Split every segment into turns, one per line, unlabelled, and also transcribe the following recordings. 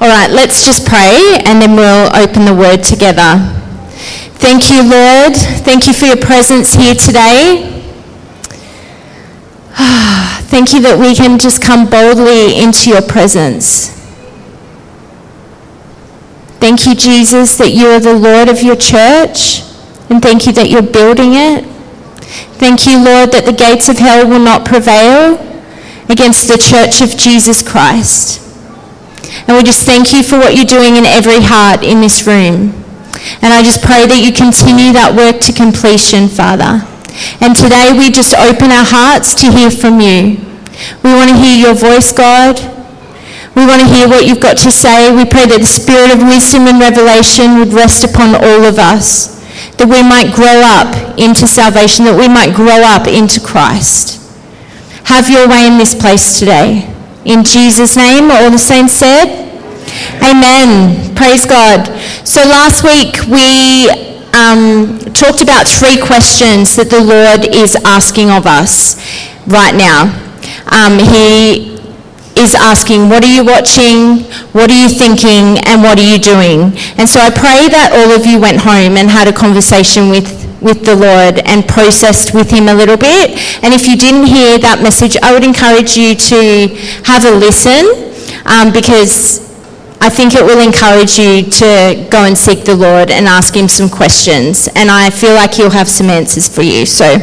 All right, let's just pray and then we'll open the word together. Thank you, Lord. Thank you for your presence here today. Thank you that we can just come boldly into your presence. Thank you, Jesus, that you are the Lord of your church, and thank you that you're building it. Thank you, Lord, that the gates of hell will not prevail against the church of Jesus Christ. And we just thank you for what you're doing in every heart in this room. And I just pray that you continue that work to completion, Father. And today we just open our hearts to hear from you. We want to hear your voice, God. We want to hear what you've got to say. We pray that the spirit of wisdom and revelation would rest upon all of us, that we might grow up into salvation, that we might grow up into Christ. Have your way in this place today. In Jesus' name, all the saints said, Amen. Praise God. So last week we um, talked about three questions that the Lord is asking of us right now. Um, he is asking, what are you watching? What are you thinking? And what are you doing? And so I pray that all of you went home and had a conversation with with the Lord and processed with Him a little bit. And if you didn't hear that message, I would encourage you to have a listen um, because I think it will encourage you to go and seek the Lord and ask Him some questions. And I feel like He'll have some answers for you. So,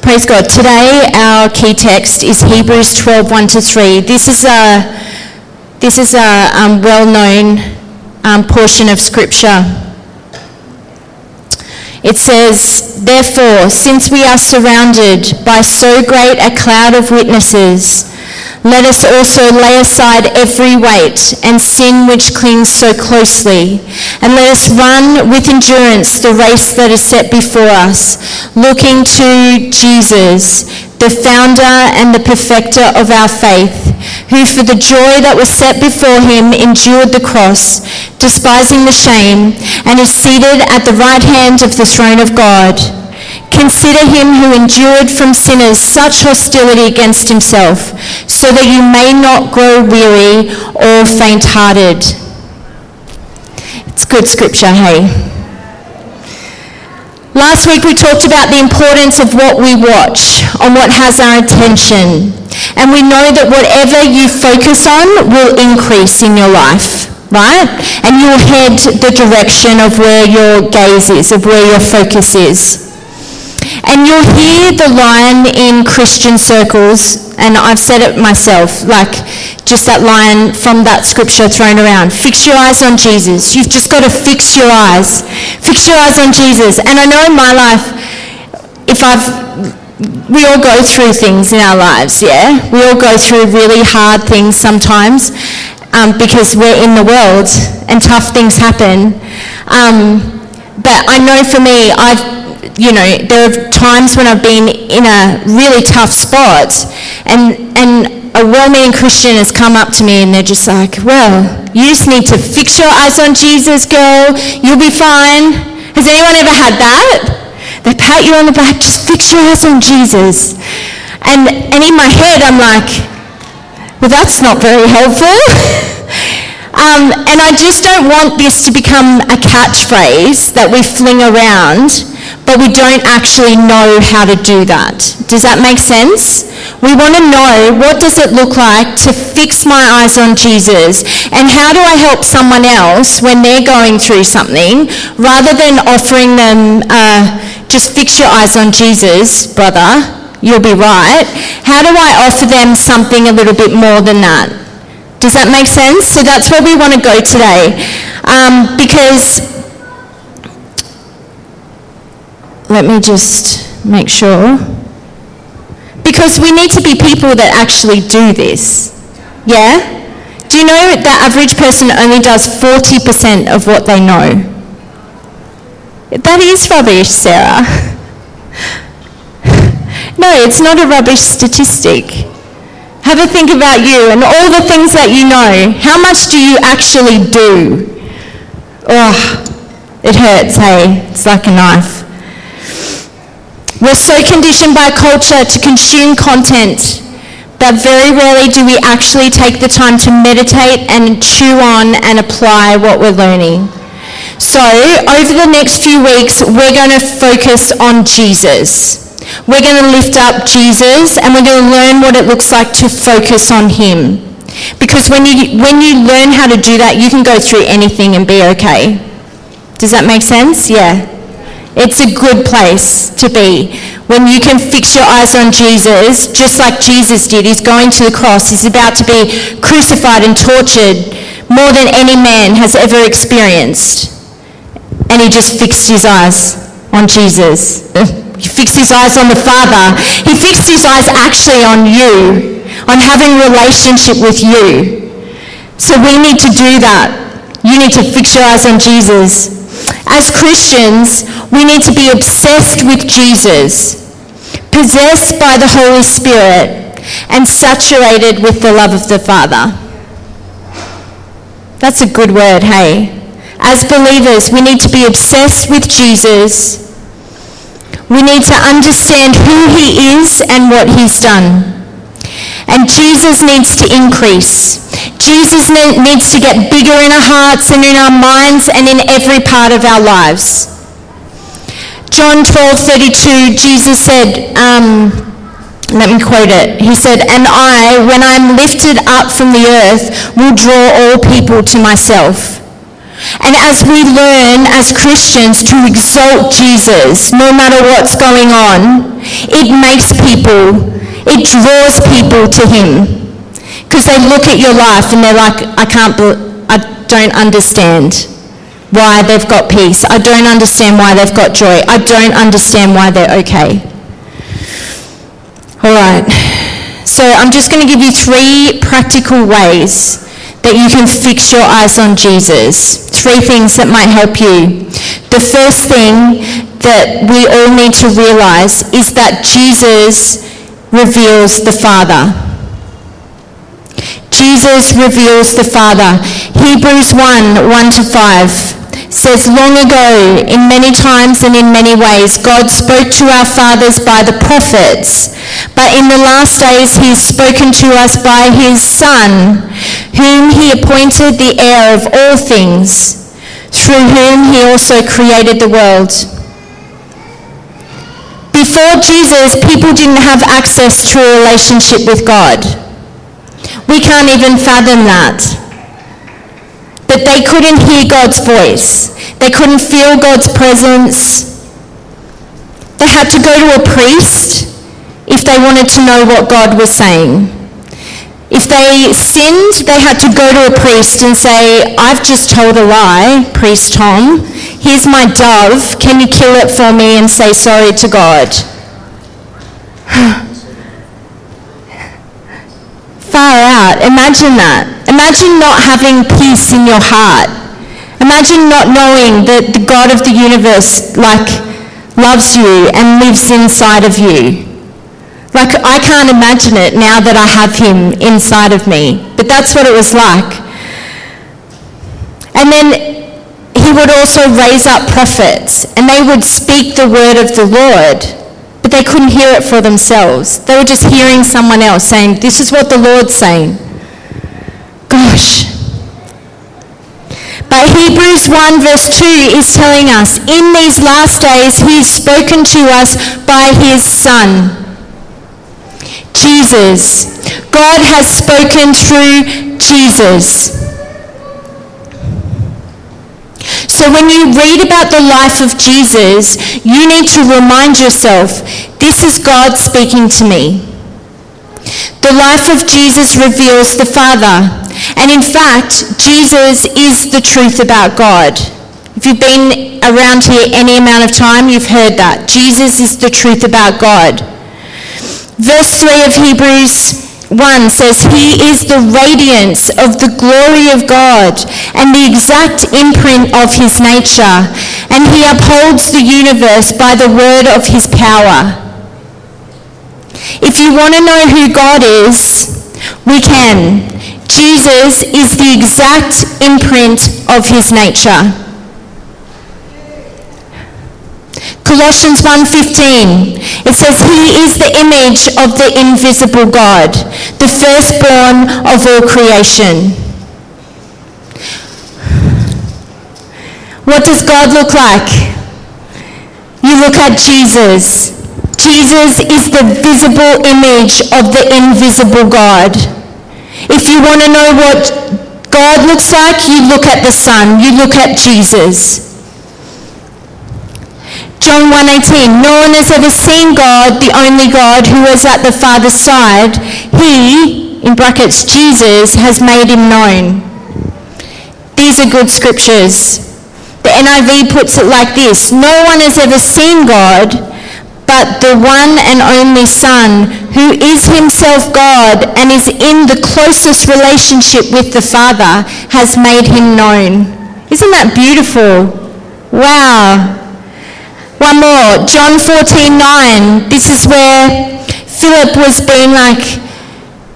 praise God. Today, our key text is Hebrews 12 1 to 3. This is a, this is a um, well known um, portion of Scripture. It says, Therefore, since we are surrounded by so great a cloud of witnesses, let us also lay aside every weight and sin which clings so closely, and let us run with endurance the race that is set before us, looking to Jesus, the founder and the perfecter of our faith, who for the joy that was set before him endured the cross, despising the shame, and is seated at the right hand of the throne of God. Consider him who endured from sinners such hostility against himself, so that you may not grow weary or faint-hearted. It's good scripture, hey? Last week we talked about the importance of what we watch, on what has our attention. And we know that whatever you focus on will increase in your life, right? And you'll head the direction of where your gaze is, of where your focus is. And you'll hear the line in Christian circles, and I've said it myself, like just that line from that scripture thrown around. Fix your eyes on Jesus. You've just got to fix your eyes. Fix your eyes on Jesus. And I know in my life, if I've we all go through things in our lives, yeah? We all go through really hard things sometimes um, because we're in the world and tough things happen. Um, but I know for me, I've you know, there are times when I've been in a really tough spot and, and a well-meaning Christian has come up to me and they're just like, well, you just need to fix your eyes on Jesus, girl. You'll be fine. Has anyone ever had that? They pat you on the back, just fix your eyes on Jesus. And, and in my head, I'm like, well, that's not very helpful. um, and I just don't want this to become a catchphrase that we fling around but we don't actually know how to do that. Does that make sense? We want to know what does it look like to fix my eyes on Jesus and how do I help someone else when they're going through something rather than offering them uh, just fix your eyes on Jesus, brother, you'll be right. How do I offer them something a little bit more than that? Does that make sense? So that's where we want to go today. Um, because let me just make sure. Because we need to be people that actually do this. Yeah? Do you know the average person only does 40% of what they know? That is rubbish, Sarah. no, it's not a rubbish statistic. Have a think about you and all the things that you know. How much do you actually do? Oh, it hurts, hey? It's like a knife. We're so conditioned by culture to consume content, that very rarely do we actually take the time to meditate and chew on and apply what we're learning. So, over the next few weeks, we're going to focus on Jesus. We're going to lift up Jesus and we're going to learn what it looks like to focus on him. Because when you, when you learn how to do that, you can go through anything and be okay. Does that make sense? Yeah. It's a good place to be when you can fix your eyes on Jesus, just like Jesus did. He's going to the cross. He's about to be crucified and tortured more than any man has ever experienced. And he just fixed his eyes on Jesus. He fixed his eyes on the Father. He fixed his eyes actually on you, on having relationship with you. So we need to do that. You need to fix your eyes on Jesus. As Christians, we need to be obsessed with Jesus, possessed by the Holy Spirit, and saturated with the love of the Father. That's a good word, hey? As believers, we need to be obsessed with Jesus we need to understand who he is and what he's done. And Jesus needs to increase. Jesus needs to get bigger in our hearts and in our minds and in every part of our lives. John 12:32, Jesus said, um, let me quote it. He said, And I, when I'm lifted up from the earth, will draw all people to myself. And as we learn as Christians to exalt Jesus, no matter what's going on, it makes people, it draws people to him. Because they look at your life and they're like, I can't, I don't understand why they've got peace. I don't understand why they've got joy. I don't understand why they're okay. All right. So I'm just going to give you three practical ways that you can fix your eyes on Jesus. Three things that might help you. The first thing that we all need to realize is that Jesus reveals the Father. Jesus reveals the Father. Hebrews 1, 1 to 5 says, Long ago, in many times and in many ways, God spoke to our fathers by the prophets. But in the last days, he has spoken to us by his Son, whom he appointed the heir of all things, through whom he also created the world. Before Jesus, people didn't have access to a relationship with God. We can't even fathom that that they couldn't hear God's voice. They couldn't feel God's presence. They had to go to a priest if they wanted to know what God was saying. If they sinned, they had to go to a priest and say, I've just told a lie, Priest Tom. Here's my dove. Can you kill it for me and say sorry to God? Far out. Imagine that. Imagine not having peace in your heart. Imagine not knowing that the God of the universe, like, loves you and lives inside of you. Like, I can't imagine it now that I have him inside of me. But that's what it was like. And then he would also raise up prophets, and they would speak the word of the Lord but they couldn't hear it for themselves. They were just hearing someone else saying, This is what the Lord's saying. But Hebrews 1 verse 2 is telling us, in these last days he's spoken to us by his Son. Jesus. God has spoken through Jesus. So when you read about the life of Jesus, you need to remind yourself, this is God speaking to me. The life of Jesus reveals the Father. And in fact, Jesus is the truth about God. If you've been around here any amount of time, you've heard that. Jesus is the truth about God. Verse 3 of Hebrews 1 says, He is the radiance of the glory of God and the exact imprint of his nature, and he upholds the universe by the word of his power. If you want to know who God is, we can. Jesus is the exact imprint of his nature. Colossians 1:15. It says he is the image of the invisible God, the firstborn of all creation. What does God look like? You look at Jesus. Jesus is the visible image of the invisible God. If you want to know what God looks like, you look at the Son, you look at Jesus. John 1:18 No one has ever seen God, the only God who is at the Father's side. He, in brackets Jesus, has made him known. These are good scriptures. The NIV puts it like this No one has ever seen God, but the one and only Son, who is himself God and is in the closest relationship with the Father, has made him known. Isn't that beautiful? Wow. One more, John 14, 9. This is where Philip was being like,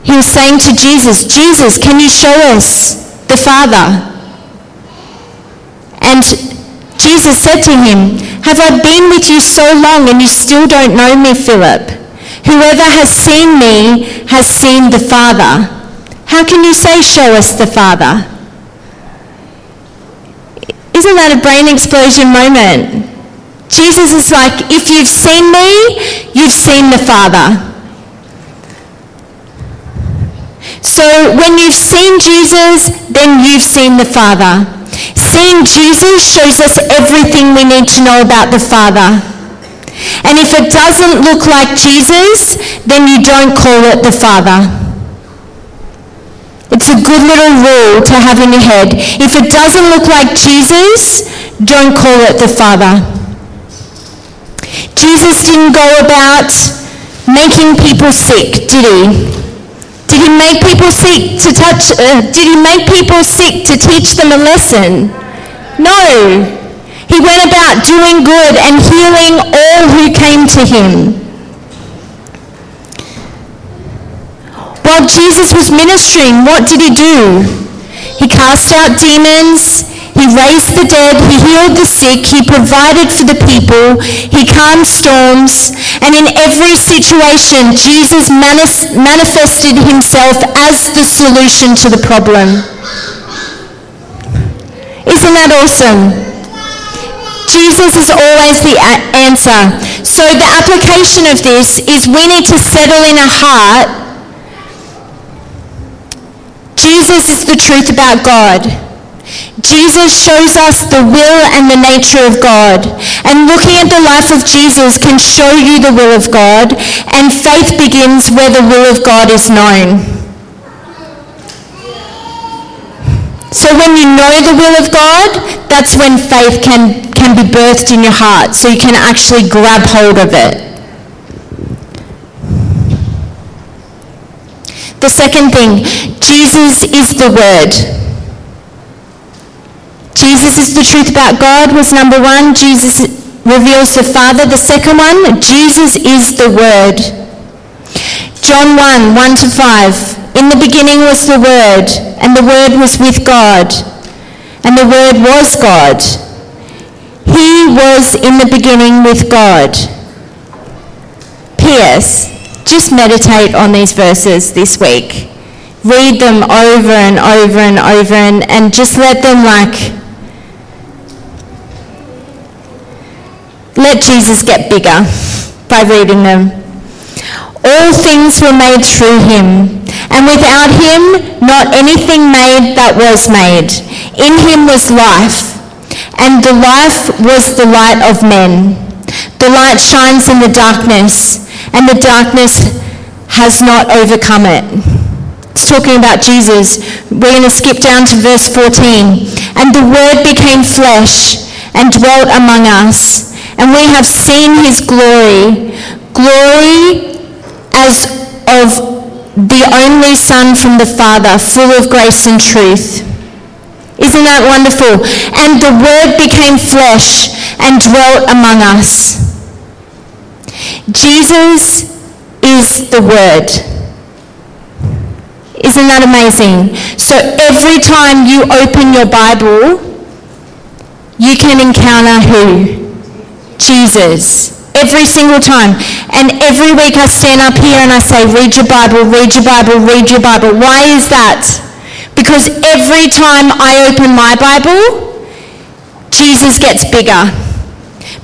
he was saying to Jesus, Jesus, can you show us the Father? And Jesus said to him, Have I been with you so long and you still don't know me, Philip? Whoever has seen me has seen the Father. How can you say, Show us the Father? Isn't that a brain explosion moment? Jesus is like, if you've seen me, you've seen the Father. So when you've seen Jesus, then you've seen the Father. Seeing Jesus shows us everything we need to know about the Father. And if it doesn't look like Jesus, then you don't call it the Father. It's a good little rule to have in your head. If it doesn't look like Jesus, don't call it the Father. Jesus didn't go about making people sick, did he? Did he make people sick to touch, uh, did he make people sick to teach them a lesson? No. He went about doing good and healing all who came to him. While Jesus was ministering, what did he do? He cast out demons, he raised the dead, he healed the sick, he provided for the people, he calmed storms, and in every situation, Jesus manifested himself as the solution to the problem. Isn't that awesome? Jesus is always the answer. So the application of this is we need to settle in our heart. Jesus is the truth about God. Jesus shows us the will and the nature of God. And looking at the life of Jesus can show you the will of God, and faith begins where the will of God is known. So when you know the will of God, that's when faith can, can be birthed in your heart, so you can actually grab hold of it. The second thing, Jesus is the Word. Jesus is the truth about God was number one. Jesus reveals the Father. The second one, Jesus is the Word. John 1, 1 to 5. In the beginning was the Word, and the Word was with God, and the Word was God. He was in the beginning with God. P.S. Just meditate on these verses this week. Read them over and over and over and, and just let them like let Jesus get bigger by reading them. All things were made through him, and without him not anything made that was made. In him was life, and the life was the light of men. The light shines in the darkness, and the darkness has not overcome it. It's talking about Jesus. We're going to skip down to verse 14. And the Word became flesh and dwelt among us, and we have seen his glory, glory as of the only Son from the Father, full of grace and truth. Isn't that wonderful? And the Word became flesh and dwelt among us. Jesus is the Word. Isn't that amazing? So every time you open your Bible, you can encounter who? Jesus. Every single time. And every week I stand up here and I say, read your Bible, read your Bible, read your Bible. Why is that? Because every time I open my Bible, Jesus gets bigger.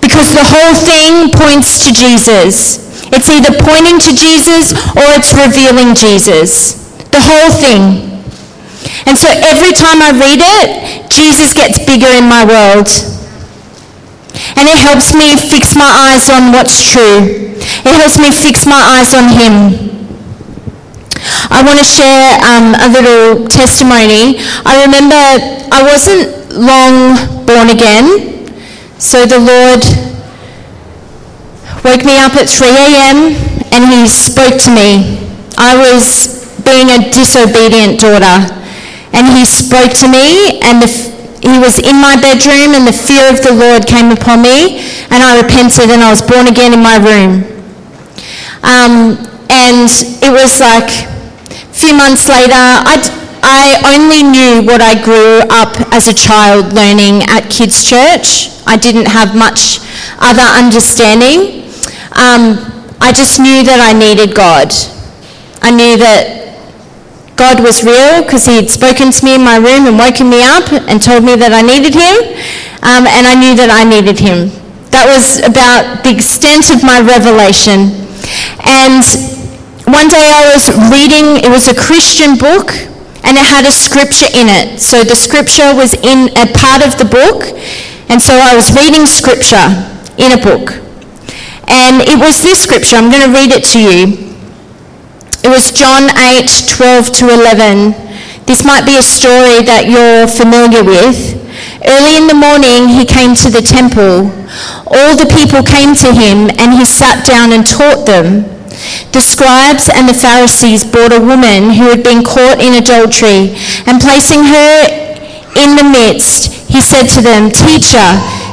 Because the whole thing points to Jesus. It's either pointing to Jesus or it's revealing Jesus. The whole thing. And so every time I read it, Jesus gets bigger in my world. And it helps me fix my eyes on what's true. It helps me fix my eyes on Him. I want to share um, a little testimony. I remember I wasn't long born again, so the Lord woke me up at 3 a.m. and he spoke to me. I was being a disobedient daughter and he spoke to me and the, he was in my bedroom and the fear of the Lord came upon me and I repented and I was born again in my room. Um, and it was like a few months later, I'd, I only knew what I grew up as a child learning at kids' church. I didn't have much other understanding. Um, I just knew that I needed God. I knew that God was real because he had spoken to me in my room and woken me up and told me that I needed him. Um, and I knew that I needed him. That was about the extent of my revelation. And one day I was reading, it was a Christian book, and it had a scripture in it. So the scripture was in a part of the book, and so I was reading scripture in a book. And it was this scripture, I'm going to read it to you. It was John 8, 12 to 11. This might be a story that you're familiar with. Early in the morning, he came to the temple. All the people came to him, and he sat down and taught them. The scribes and the Pharisees brought a woman who had been caught in adultery, and placing her in the midst, he said to them, Teacher,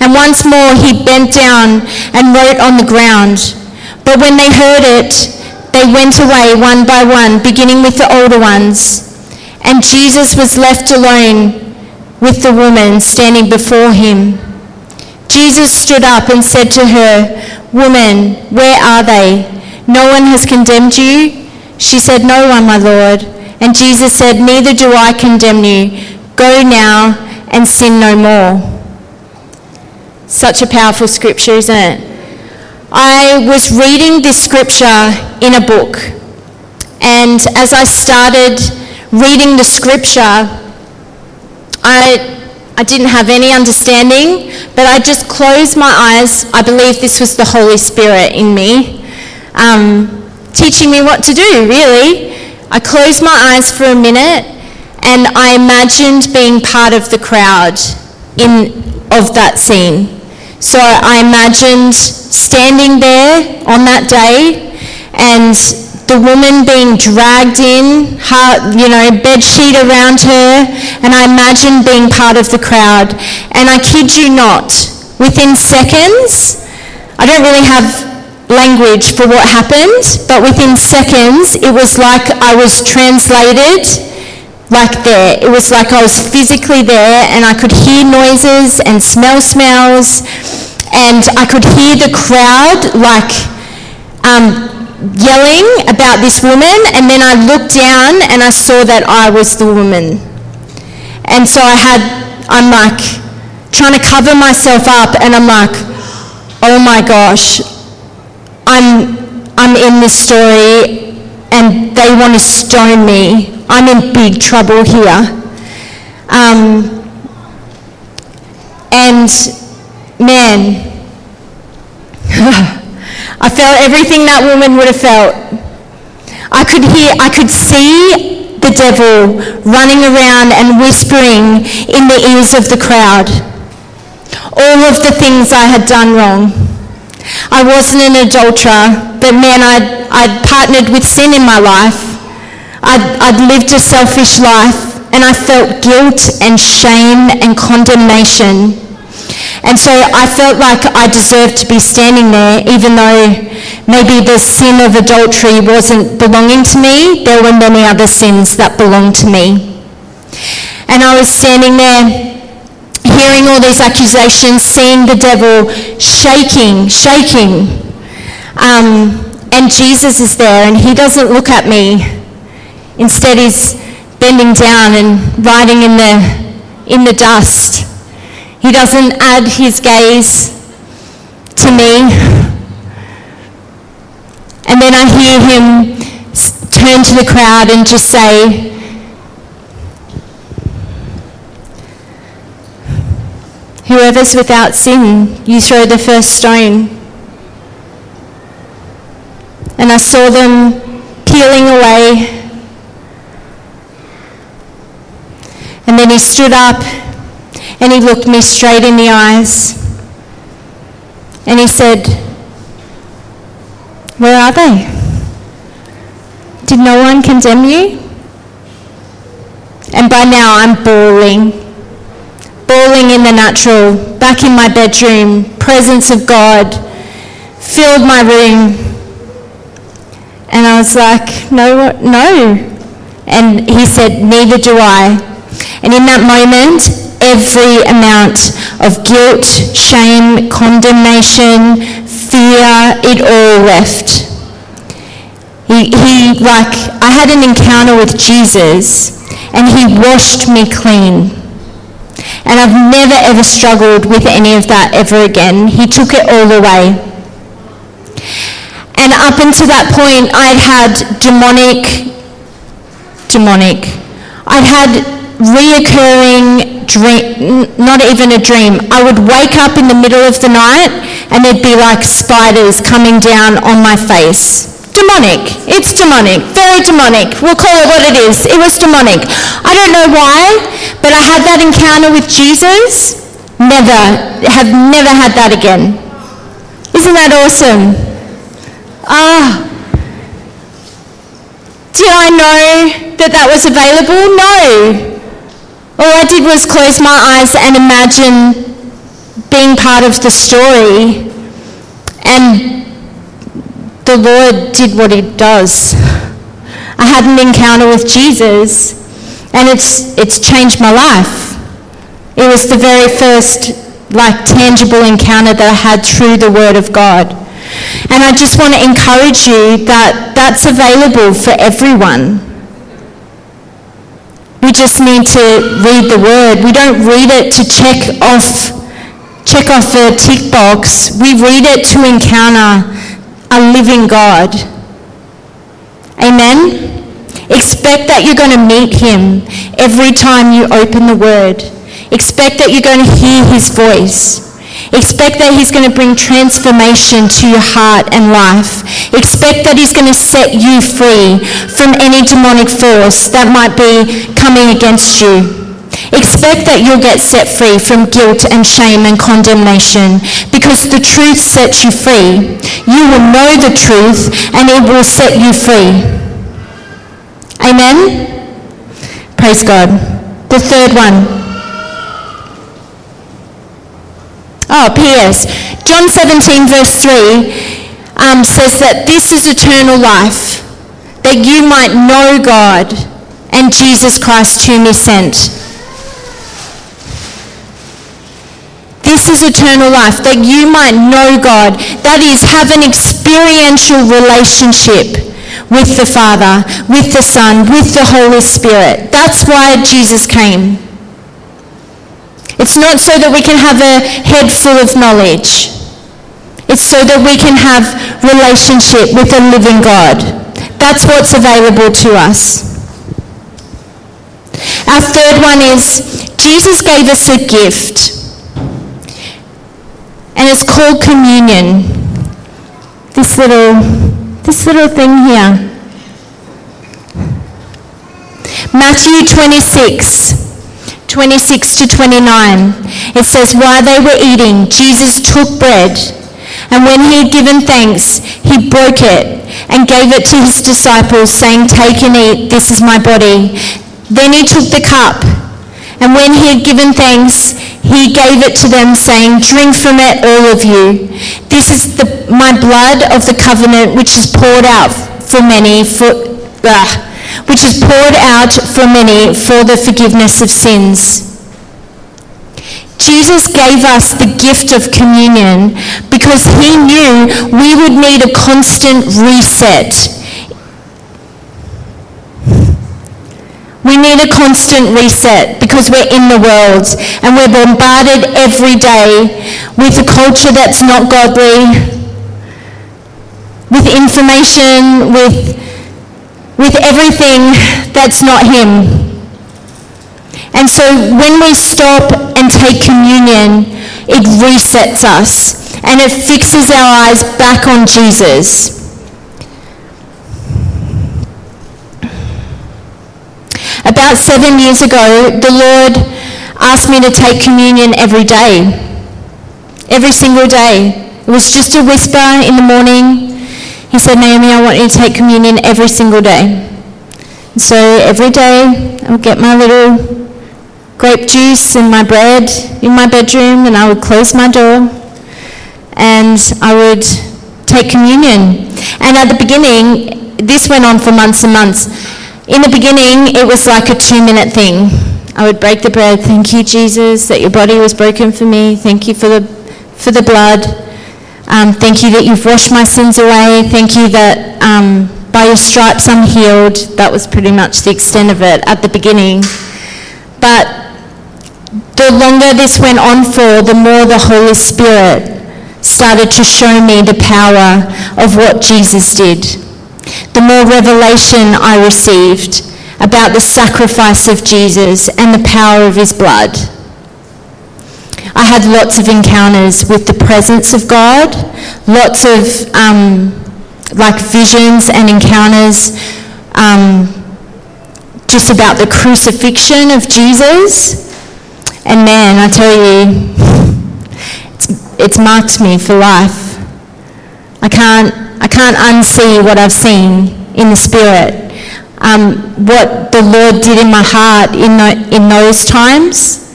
And once more he bent down and wrote on the ground. But when they heard it, they went away one by one, beginning with the older ones. And Jesus was left alone with the woman standing before him. Jesus stood up and said to her, Woman, where are they? No one has condemned you? She said, No one, my Lord. And Jesus said, Neither do I condemn you. Go now and sin no more. Such a powerful scripture, isn't it? I was reading this scripture in a book, and as I started reading the scripture, I, I didn't have any understanding, but I just closed my eyes. I believe this was the Holy Spirit in me, um, teaching me what to do, really. I closed my eyes for a minute, and I imagined being part of the crowd in, of that scene. So I imagined standing there on that day and the woman being dragged in, her, you know, bed sheet around her, and I imagined being part of the crowd. And I kid you not, within seconds, I don't really have language for what happened, but within seconds, it was like I was translated like there. It was like I was physically there and I could hear noises and smell smells and I could hear the crowd like um, yelling about this woman and then I looked down and I saw that I was the woman. And so I had, I'm like trying to cover myself up and I'm like, oh my gosh, I'm, I'm in this story and they want to stone me I'm in big trouble here. Um, and man, felt everything that woman would have felt. I could hear, I could see the devil running around and whispering in the ears of the crowd all of the things I had done wrong. I wasn't an adulterer, but man, I'd, I'd partnered with sin in my life. I'd, I'd lived a selfish life, and I felt guilt and shame and condemnation. And so I felt like I deserved to be standing there, even though maybe the sin of adultery wasn't belonging to me. There were many other sins that belonged to me. And I was standing there hearing all these accusations, seeing the devil shaking, shaking. Um, and Jesus is there and he doesn't look at me. Instead, he's bending down and writing in the, in the dust. He doesn't add his gaze to me. And then I hear him turn to the crowd and just say, Whoever's without sin, you throw the first stone. And I saw them peeling away. And then he stood up and he looked me straight in the eyes. And he said, Where are they? Did no one condemn you? And by now I'm bawling bawling in the natural, back in my bedroom, presence of God filled my room. And I was like, no, no. And he said, neither do I. And in that moment, every amount of guilt, shame, condemnation, fear, it all left. He, he, like, I had an encounter with Jesus and he washed me clean. And I've never ever struggled with any of that ever again. He took it all away. And up until that point, I'd had demonic, demonic, I'd had reoccurring dream, not even a dream. I would wake up in the middle of the night and there'd be like spiders coming down on my face. Demonic. It's demonic. Very demonic. We'll call it what it is. It was demonic. I don't know why, but I had that encounter with Jesus. Never, have never had that again. Isn't that awesome? Ah. Did I know that that was available? No. All I did was close my eyes and imagine being part of the story and the Lord did what he does. I had an encounter with Jesus and it's, it's changed my life. It was the very first like tangible encounter that I had through the Word of God. And I just want to encourage you that that's available for everyone. We just need to read the Word. We don't read it to check off, check off a tick box. We read it to encounter a living God. Amen? Expect that you're going to meet him every time you open the word. Expect that you're going to hear his voice. Expect that he's going to bring transformation to your heart and life. Expect that he's going to set you free from any demonic force that might be coming against you. Expect that you'll get set free from guilt and shame and condemnation because the truth sets you free. You will know the truth and it will set you free. Amen? Praise God. The third one. Oh, P.S. John 17 verse 3 um, says that this is eternal life, that you might know God and Jesus Christ whom he sent. This is eternal life, that you might know God. That is, have an experiential relationship with the Father, with the Son, with the Holy Spirit. That's why Jesus came. It's not so that we can have a head full of knowledge. It's so that we can have relationship with a living God. That's what's available to us. Our third one is Jesus gave us a gift and it's called communion. This little, this little thing here. Matthew 26, 26 to 29. It says, while they were eating, Jesus took bread, And when he had given thanks, he broke it and gave it to his disciples, saying, Take and eat, this is my body. Then he took the cup, and when he had given thanks, he gave it to them, saying, Drink from it, all of you. This is the, my blood of the covenant, which is poured out for many, for, which is poured out for many for the forgiveness of sins. Jesus gave us the gift of communion because he knew we would need a constant reset. We need a constant reset because we're in the world and we're bombarded every day with a culture that's not godly, with information, with, with everything that's not him. And so when we stop and take communion, it resets us and it fixes our eyes back on Jesus. About seven years ago, the Lord asked me to take communion every day. Every single day. It was just a whisper in the morning. He said, Naomi, I want you to take communion every single day. So every day, I would get my little grape juice and my bread in my bedroom, and I would close my door and I would take communion. And at the beginning, this went on for months and months. In the beginning, it was like a two minute thing. I would break the bread. Thank you, Jesus, that your body was broken for me. Thank you for the, for the blood. Um, thank you that you've washed my sins away. Thank you that um, by your stripes I'm healed. That was pretty much the extent of it at the beginning. But the longer this went on for, the more the Holy Spirit started to show me the power of what Jesus did. The more revelation I received about the sacrifice of Jesus and the power of his blood. I had lots of encounters with the presence of God, lots of um, like visions and encounters um, just about the crucifixion of Jesus and man, I tell you, it's, it's marked me for life. I can't, I can't unsee what I've seen in the Spirit. Um, what the Lord did in my heart in, the, in those times,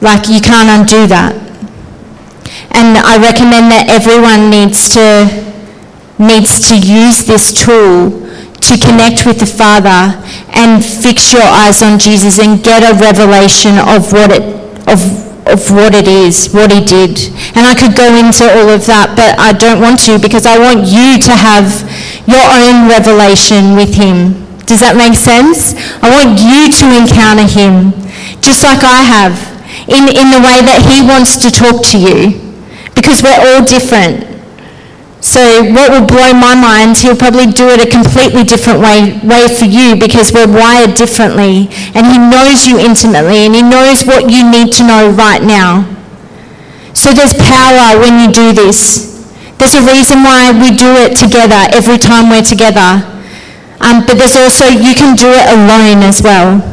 like you can't undo that. And I recommend that everyone needs to, needs to use this tool to connect with the Father and fix your eyes on Jesus and get a revelation of what it of, of what it is, what he did. And I could go into all of that, but I don't want to because I want you to have your own revelation with him. Does that make sense? I want you to encounter him just like I have in, in the way that he wants to talk to you because we're all different. So what will blow my mind, he'll probably do it a completely different way, way for you because we're wired differently and he knows you intimately and he knows what you need to know right now. So there's power when you do this. There's a reason why we do it together every time we're together. Um, but there's also, you can do it alone as well.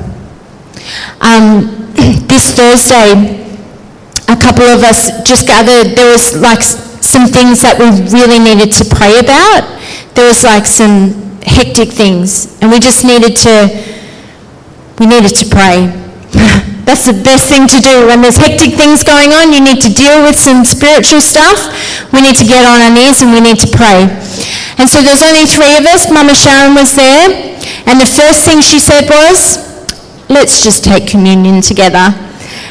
Um, this Thursday, a couple of us just gathered, there was like some things that we really needed to pray about. There was like some hectic things, and we just needed to, we needed to pray. That's the best thing to do. When there's hectic things going on, you need to deal with some spiritual stuff. We need to get on our knees and we need to pray. And so there's only three of us. Mama Sharon was there. And the first thing she said was, let's just take communion together.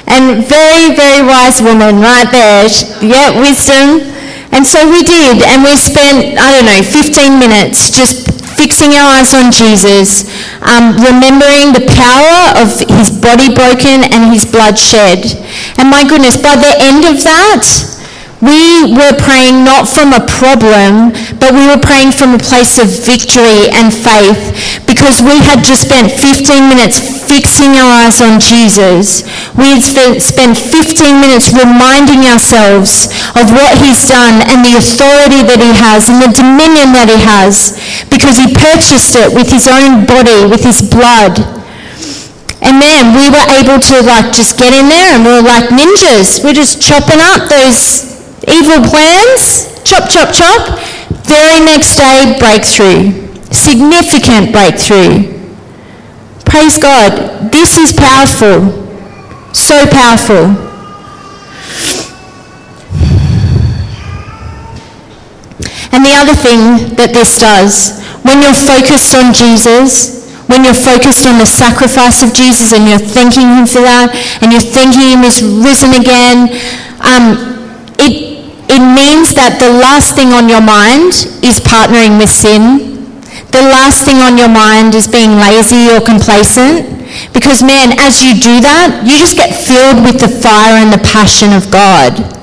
And very, very wise woman right there. Yeah, wisdom. And so we did, and we spent, I don't know, 15 minutes just fixing our eyes on Jesus, um, remembering the power of his body broken and his blood shed. And my goodness, by the end of that, we were praying not from a problem, but we were praying from a place of victory and faith because we had just spent 15 minutes fixing our eyes on Jesus. We had spent 15 minutes reminding ourselves of what he's done and the authority that he has and the dominion that he has because he purchased it with his own body, with his blood. And then we were able to like just get in there and we were like ninjas. We're just chopping up those evil plans chop, chop, chop. Very next day, breakthrough. Significant breakthrough. Praise God. This is powerful. So powerful. And the other thing that this does, when you're focused on Jesus, when you're focused on the sacrifice of Jesus and you're thanking Him for that, and you're thanking Him is risen again, um, it, it means that the last thing on your mind is partnering with sin. The last thing on your mind is being lazy or complacent. Because, man, as you do that, you just get filled with the fire and the passion of God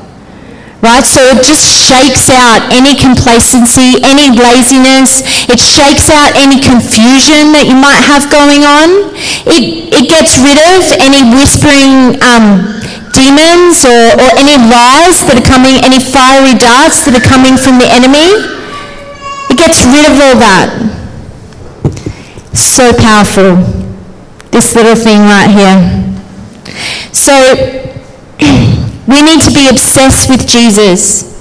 right? So it just shakes out any complacency, any laziness. It shakes out any confusion that you might have going on. It, it gets rid of any whispering um, demons or, or any lies that are coming, any fiery darts that are coming from the enemy. It gets rid of all that. So powerful, this little thing right here. So we need to be obsessed with Jesus,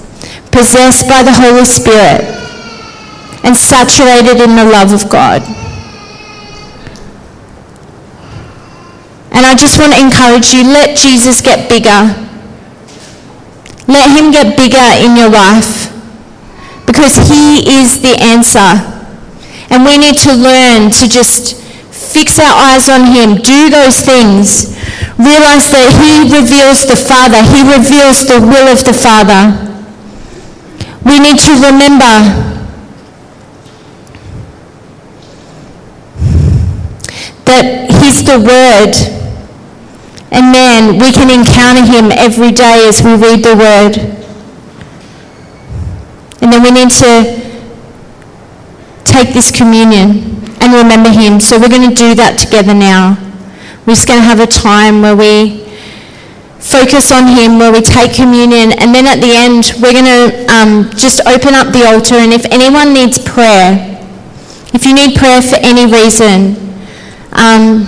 possessed by the Holy Spirit, and saturated in the love of God. And I just want to encourage you let Jesus get bigger. Let him get bigger in your life because he is the answer. And we need to learn to just fix our eyes on him, do those things realize that he reveals the Father. He reveals the will of the Father. We need to remember that he's the Word. And man, we can encounter him every day as we read the Word. And then we need to take this communion and remember him. So we're going to do that together now. We're just going to have a time where we focus on Him, where we take communion, and then at the end, we're going to um, just open up the altar. And if anyone needs prayer, if you need prayer for any reason, um,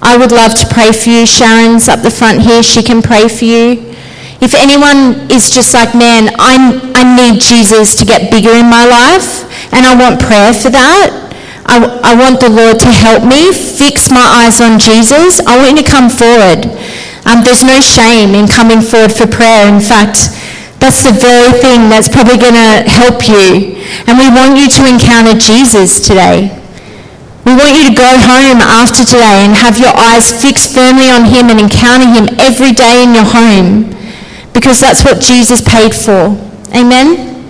I would love to pray for you. Sharon's up the front here, she can pray for you. If anyone is just like, man, i I need Jesus to get bigger in my life, and I want prayer for that, I, I want the Lord to help me fix my eyes on Jesus. I want you to come forward. Um, there's no shame in coming forward for prayer. In fact, that's the very thing that's probably going to help you. And we want you to encounter Jesus today. We want you to go home after today and have your eyes fixed firmly on him and encounter him every day in your home because that's what Jesus paid for. Amen?